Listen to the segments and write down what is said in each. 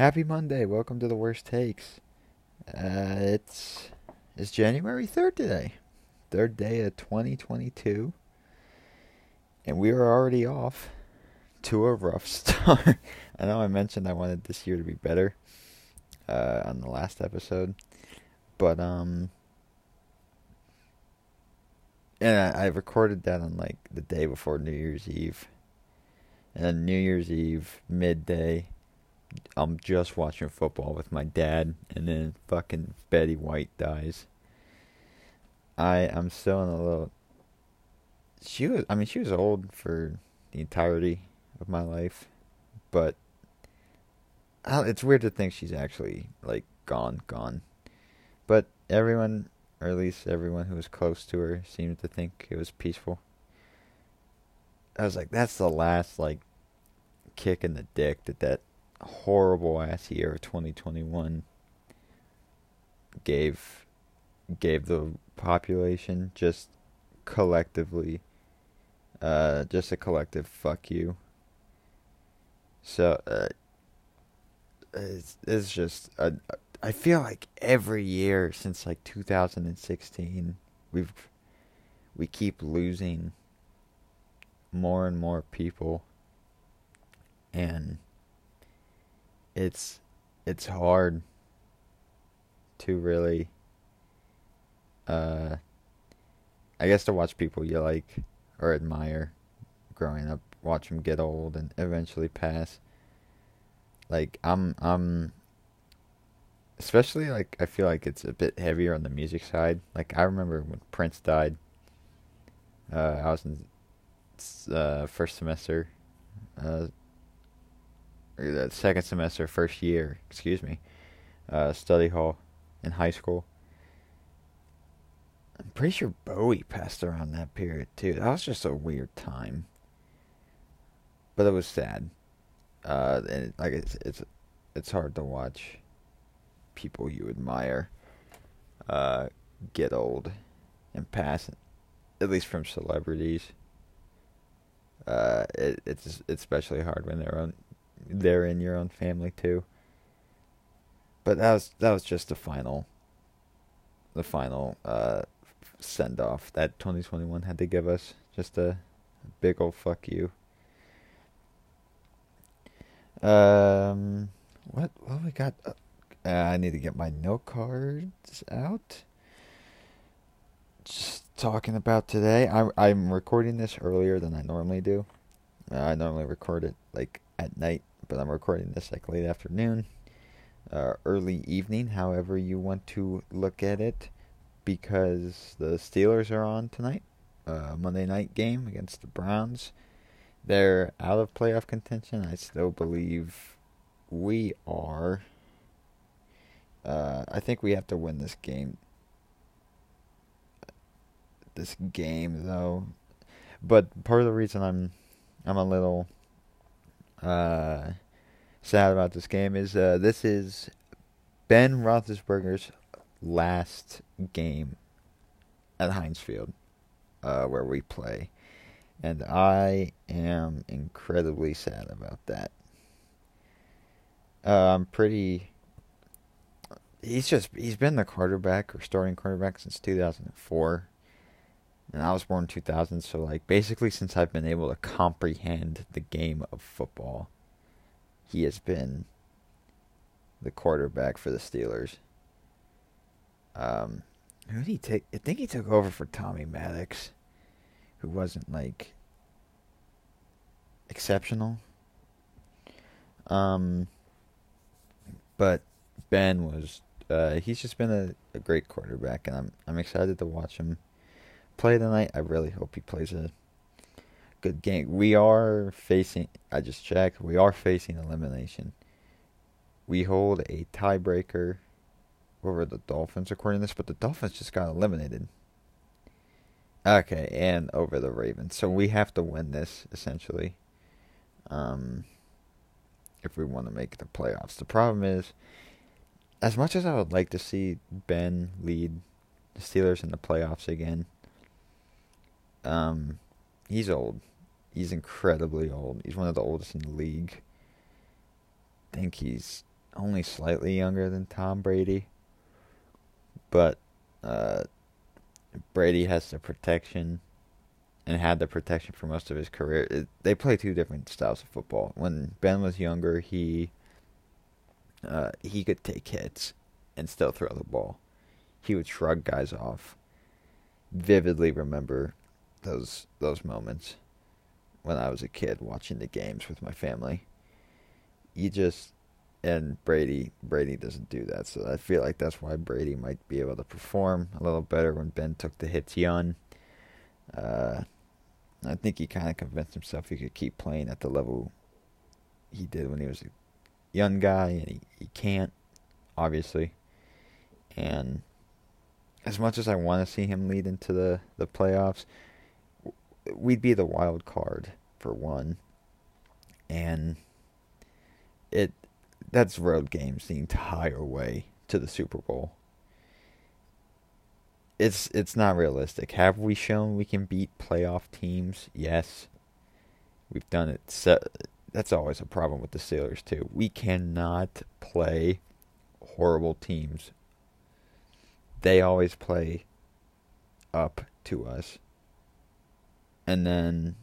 Happy Monday. Welcome to the worst takes. Uh, it's it's January 3rd today. Third day of 2022. And we are already off to a rough start. I know I mentioned I wanted this year to be better uh, on the last episode. But um and I, I recorded that on like the day before New Year's Eve. And New Year's Eve, midday, I'm just watching football with my dad, and then fucking Betty White dies. I I'm still in a little. She was, I mean, she was old for the entirety of my life, but it's weird to think she's actually like gone, gone. But everyone, or at least everyone who was close to her, seemed to think it was peaceful. I was like, that's the last like kick in the dick that that horrible ass year of 2021 gave gave the population just collectively uh just a collective fuck you. So uh, it's, it's just uh, I feel like every year since like 2016 we've we keep losing more and more people. And it's it's hard to really uh I guess to watch people you like or admire growing up, watch them get old and eventually pass. Like I'm I'm especially like I feel like it's a bit heavier on the music side. Like I remember when Prince died. Uh, I was in uh, first semester uh, or the second semester, first year, excuse me, uh, study hall in high school. I'm pretty sure Bowie passed around that period too. That was just a weird time, but it was sad. Uh, and like it's it's it's hard to watch people you admire uh, get old and pass, at least from celebrities. Uh, it, it's it's especially hard when they're on they're in your own family too. But that was that was just the final the final uh, send off that 2021 had to give us. Just a big old fuck you. Um, what what we got? Uh, I need to get my note cards out. Just talking about today. I'm I'm recording this earlier than I normally do. Uh, I normally record it like at night but I'm recording this like late afternoon, uh, early evening, however you want to look at it, because the Steelers are on tonight, uh, Monday night game against the Browns. They're out of playoff contention. I still believe we are. Uh, I think we have to win this game. This game, though, but part of the reason I'm, I'm a little uh, sad about this game is uh, this is Ben Roethlisberger's last game at Heinz Field, uh, where we play, and I am incredibly sad about that. Uh, I'm pretty. He's just he's been the quarterback or starting quarterback since 2004 and I was born in 2000, so like basically since I've been able to comprehend the game of football, he has been the quarterback for the Steelers. Um, who did he take? I think he took over for Tommy Maddox, who wasn't like exceptional. Um, but Ben was. Uh, he's just been a, a great quarterback, and I'm I'm excited to watch him play tonight. I really hope he plays a good game. We are facing, I just checked, we are facing elimination. We hold a tiebreaker over the Dolphins according to this, but the Dolphins just got eliminated. Okay, and over the Ravens. So we have to win this essentially. Um if we want to make the playoffs. The problem is as much as I would like to see Ben lead the Steelers in the playoffs again, um, he's old. He's incredibly old. He's one of the oldest in the league. I think he's only slightly younger than Tom Brady, but uh, Brady has the protection and had the protection for most of his career. It, they play two different styles of football. When Ben was younger, he uh, he could take hits and still throw the ball. He would shrug guys off. Vividly remember those those moments when I was a kid watching the games with my family. You just and Brady Brady doesn't do that, so I feel like that's why Brady might be able to perform a little better when Ben took the hits young. Uh, I think he kind of convinced himself he could keep playing at the level he did when he was a young guy, and he, he can't, obviously. And as much as I want to see him lead into the, the playoffs, we'd be the wild card for one. And it that's road games the entire way to the Super Bowl. It's it's not realistic. Have we shown we can beat playoff teams? Yes. We've done it. So, that's always a problem with the Steelers too. We cannot play horrible teams. They always play up to us. And then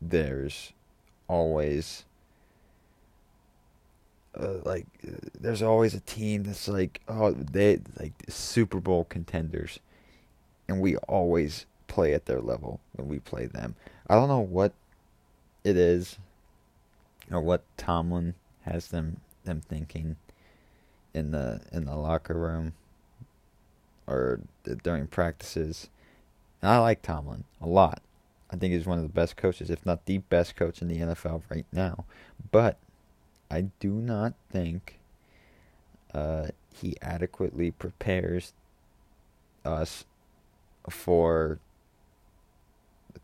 there's always uh, like there's always a team that's like oh they like Super Bowl contenders, and we always play at their level when we play them. I don't know what it is, or what Tomlin has them them thinking in the in the locker room or during practices. And I like Tomlin a lot. I think he's one of the best coaches, if not the best coach in the NFL right now. But I do not think uh, he adequately prepares us for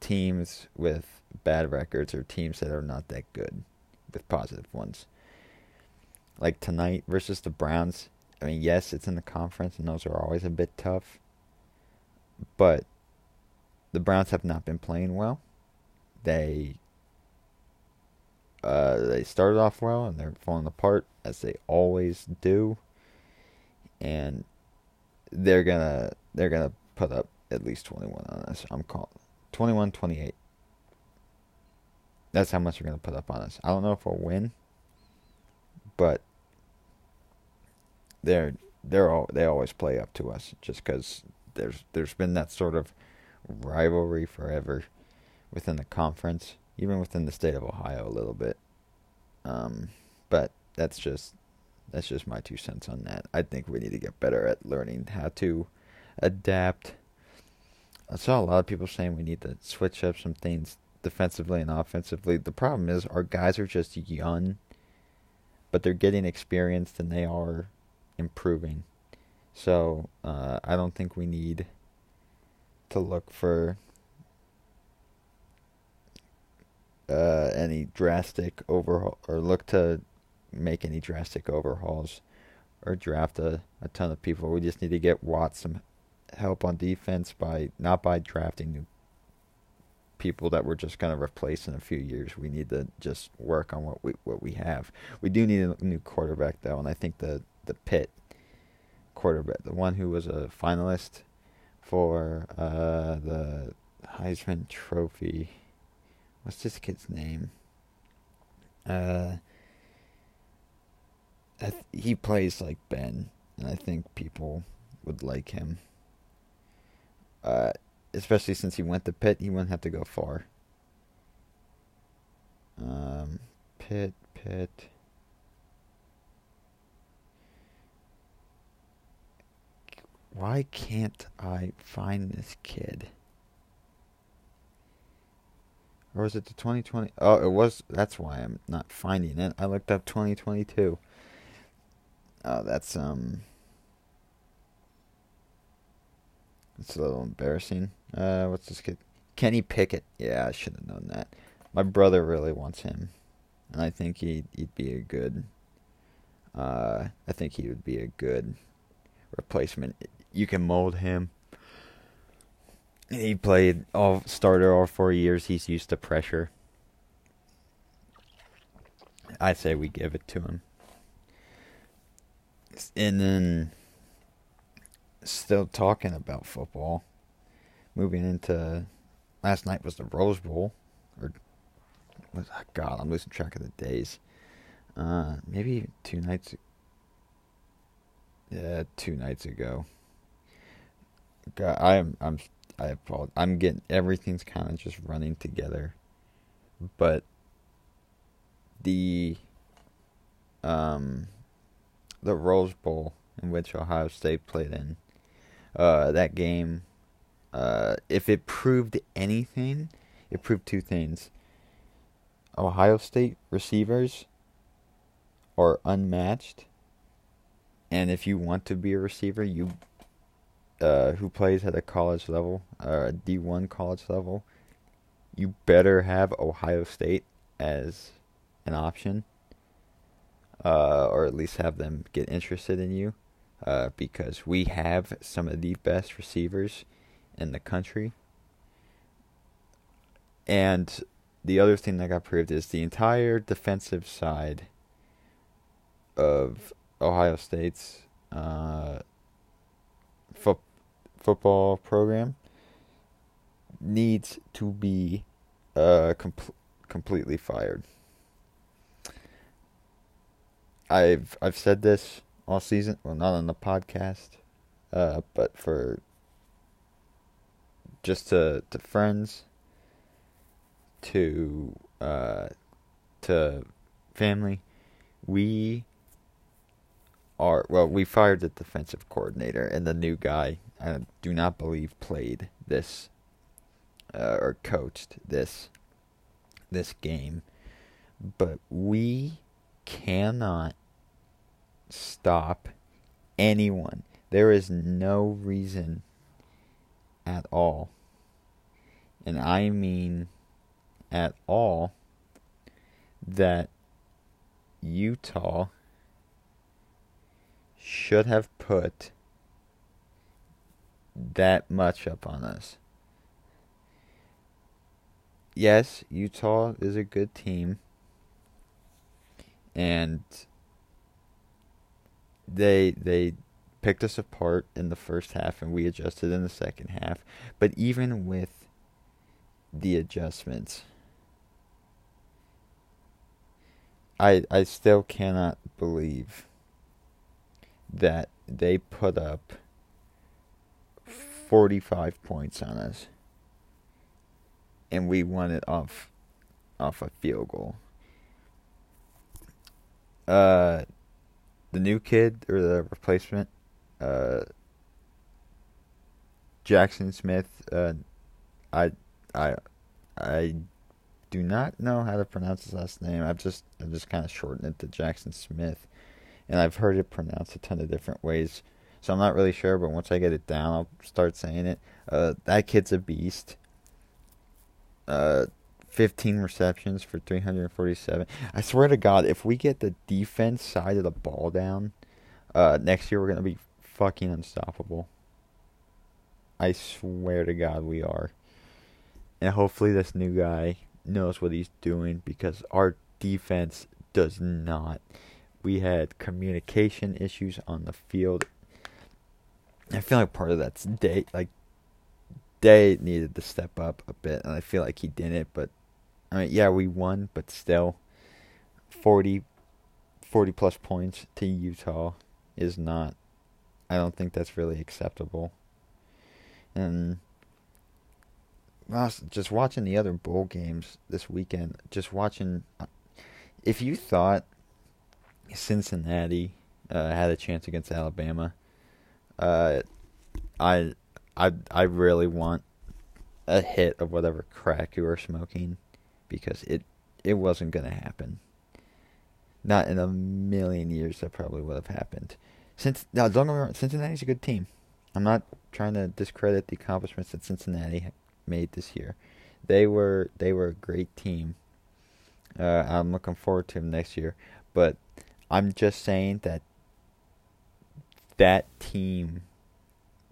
teams with bad records or teams that are not that good with positive ones. Like tonight versus the Browns. I mean, yes, it's in the conference, and those are always a bit tough. But the Browns have not been playing well. They uh, they started off well and they're falling apart as they always do, and they're gonna they're gonna put up at least 21 on us. I'm calling 21 28. That's how much they're gonna put up on us. I don't know if we'll win, but they're they're all they always play up to us just because there's there's been that sort of rivalry forever within the conference even within the state of Ohio a little bit. Um, but that's just that's just my two cents on that. I think we need to get better at learning how to adapt. I saw a lot of people saying we need to switch up some things defensively and offensively. The problem is our guys are just young, but they're getting experienced and they are improving. So uh, I don't think we need to look for uh, any drastic overhaul or look to make any drastic overhauls or draft a, a ton of people. We just need to get Watts some help on defense by not by drafting new people that we're just going to replace in a few years. We need to just work on what we what we have. We do need a new quarterback though, and I think the the Pitt quarterback, the one who was a finalist for uh, the Heisman Trophy what's this kid's name? Uh, th- he plays like Ben, and I think people would like him. Uh, especially since he went to Pitt, he wouldn't have to go far. Um, Pitt, Pitt. Why can't I find this kid? Or was it the 2020? Oh, it was. That's why I'm not finding it. I looked up 2022. Oh, that's um. It's a little embarrassing. Uh, what's this kid? Kenny Pickett. Yeah, I should have known that. My brother really wants him, and I think he'd he'd be a good. Uh, I think he would be a good replacement. You can mold him he played all starter all four years. He's used to pressure. I say we give it to him. and then still talking about football. Moving into last night was the Rose Bowl, or was oh God, I'm losing track of the days. Uh, maybe two nights. Yeah, two nights ago. God, I'm I'm I apologize. I'm getting everything's kind of just running together, but the um the Rose Bowl in which Ohio State played in uh, that game, uh, if it proved anything, it proved two things. Ohio State receivers are unmatched, and if you want to be a receiver, you uh, who plays at a college level, uh, D one college level, you better have Ohio State as an option, uh, or at least have them get interested in you uh, because we have some of the best receivers in the country. And the other thing that got proved is the entire defensive side of Ohio State's uh, football program needs to be uh, com- completely fired. I've I've said this all season. Well, not on the podcast, uh, but for just to to friends, to uh, to family. We well. We fired the defensive coordinator, and the new guy. I do not believe played this uh, or coached this this game, but we cannot stop anyone. There is no reason at all, and I mean at all, that Utah should have put that much up on us. Yes, Utah is a good team. And they they picked us apart in the first half and we adjusted in the second half. But even with the adjustments, I I still cannot believe that they put up 45 points on us and we won it off off a field goal. Uh the new kid or the replacement, uh, Jaxon Smith. Uh, I I I do not know how to pronounce his last name. I've just I've just kind of shortened it to Jaxon Smith, and I've heard it pronounced a ton of different ways. So I'm not really sure, but once I get it down, I'll start saying it. Uh, that kid's a beast. Uh, 15 receptions for 347. I swear to God, if we get the defense side of the ball down, uh, next year we're to be fucking unstoppable. I swear to God we are. And hopefully this new guy knows what he's doing because our defense does not. We had communication issues on the field. I feel like part of that's day like Day needed to step up a bit, and I feel like he didn't. But I mean, yeah, we won, but still, 40, 40 plus points to Utah is not. I don't think that's really acceptable. And just watching the other bowl games this weekend, just watching. Uh, if you thought Cincinnati uh, had a chance against Alabama, uh, I, I, I really want a hit of whatever crack you were smoking because it it wasn't to happen. Not in a million years that probably would have happened. Since now, don't wrong, Cincinnati's a good team. I'm not trying to discredit the accomplishments that Cincinnati made this year. They were they were a great team. Uh, I'm looking forward to them next year, but I'm just saying that that team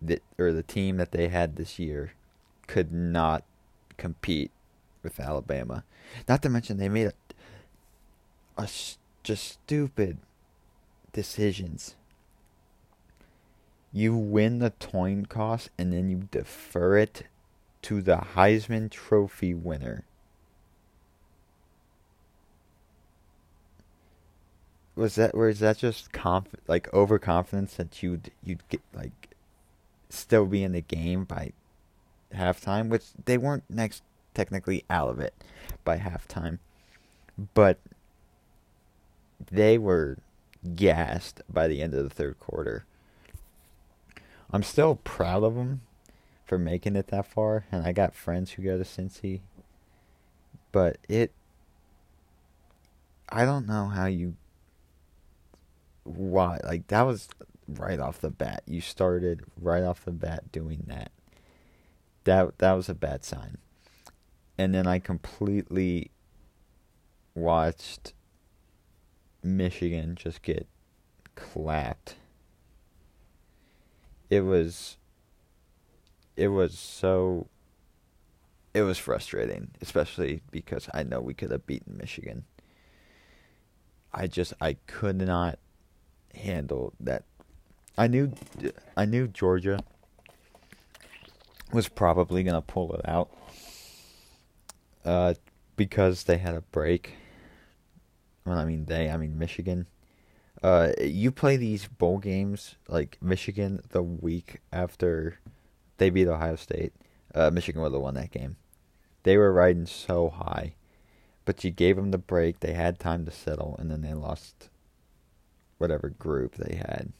that or the team that they had this year could not compete with Alabama. Not to mention they made a, a just stupid decisions you win the coin toss and then you defer it to the Heisman Trophy winner. Was that is that just conf like overconfidence that you'd you'd get like still be in the game by halftime, which they weren't next technically out of it by halftime, but they were gassed by the end of the third quarter. I'm still proud of them for making it that far, and I got friends who go to Cincy, but it. I don't know how you. Why? Like, that was right off the bat. You started right off the bat doing that. That that was a bad sign. And then I completely watched Michigan just get clapped. It was it was so it was frustrating, especially because I know we could have beaten Michigan. I just I could not handle that I knew I knew Georgia was probably gonna pull it out uh, because they had a break. Well, I mean they, I mean Michigan. Uh, you play these bowl games like Michigan the week after they beat Ohio State. Uh, Michigan would have won that game. They were riding so high, but you gave them the break. They had time to settle, and then they lost whatever group they had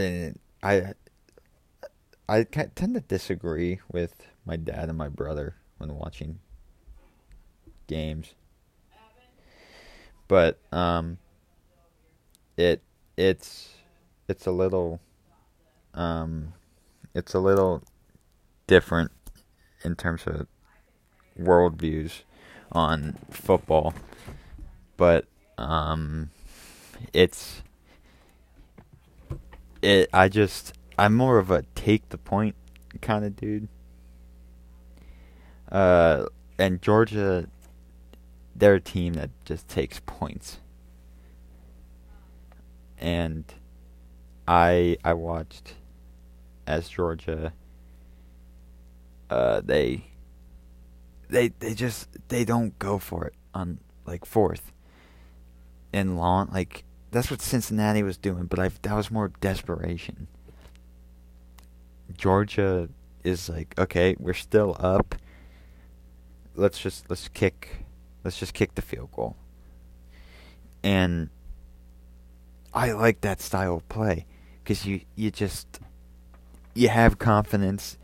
and I I tend to disagree with my dad and my brother when watching games. But um it it's it's a little um it's a little different in terms of worldviews on football. But um it's it I just I'm more of a take the point kind of dude. Uh, and Georgia, they're a team that just takes points. And I I watched as Georgia. Uh, they they they just they don't go for it on like fourth and long like that's what Cincinnati was doing, but I that was more desperation. Georgia is like, okay, we're still up. Let's just let's kick let's just kick the field goal. And I like that style of play cuz you you just you have confidence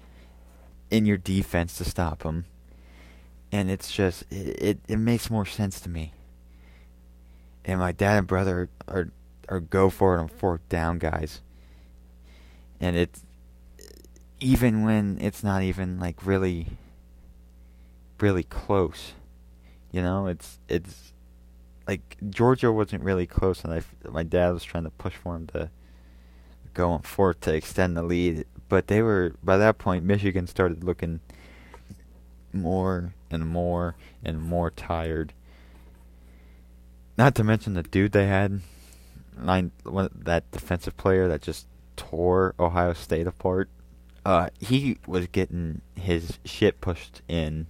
in your defense to stop them. And it's just it, it, it makes more sense to me and my dad and brother are are go for it on fourth down guys. And it's even when it's not even like really really close. You know, it's it's like Georgia wasn't really close, and I my dad was trying to push for him to go on fourth to extend the lead, but they were by that point Michigan started looking more and more and more tired not to mention the dude they had, nine, one, that defensive player that just tore Ohio State apart. Uh, he was getting his shit pushed in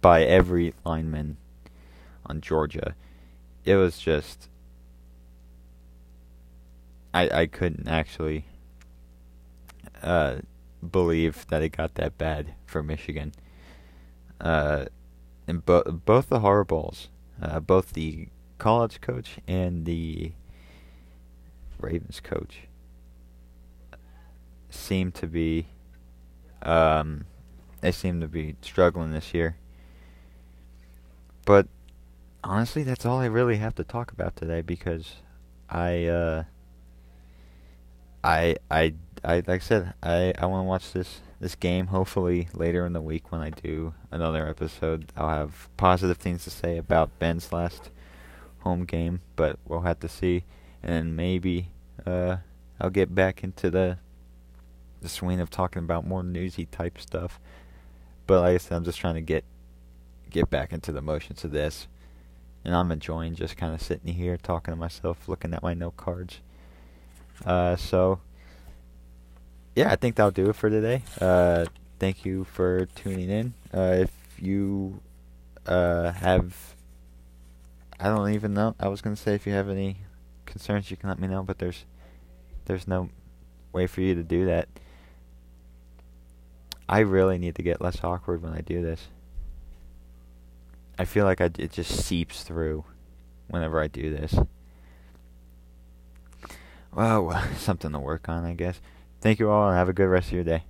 by every lineman on Georgia. It was just I I couldn't actually uh, believe that it got that bad for Michigan. Uh, and bo- both the Harbaughs uh, both the college coach and the Ravens coach seem to be um, they seem to be struggling this year. But honestly, that's all I really have to talk about today because I uh, I I I like I said I I want to watch this this game. Hopefully, later in the week when I do another episode, I'll have positive things to say about Ben's last home game, but we'll have to see. And maybe uh, I'll get back into the the swing of talking about more newsy type stuff. But like I said, I'm just trying to get get back into the motions of this, and I'm enjoying just kind of sitting here talking to myself, looking at my note cards, Uh, so yeah, I think that'll do it for today. Uh, thank you for tuning in. Uh, if you uh, have, I don't even know. I was gonna say if you have any concerns, you can let me know. But there's, there's no way for you to do that. I really need to get less awkward when I do this. I feel like I, it just seeps through whenever I do this. Well, something to work on, I guess. Thank you all and have a good rest of your day.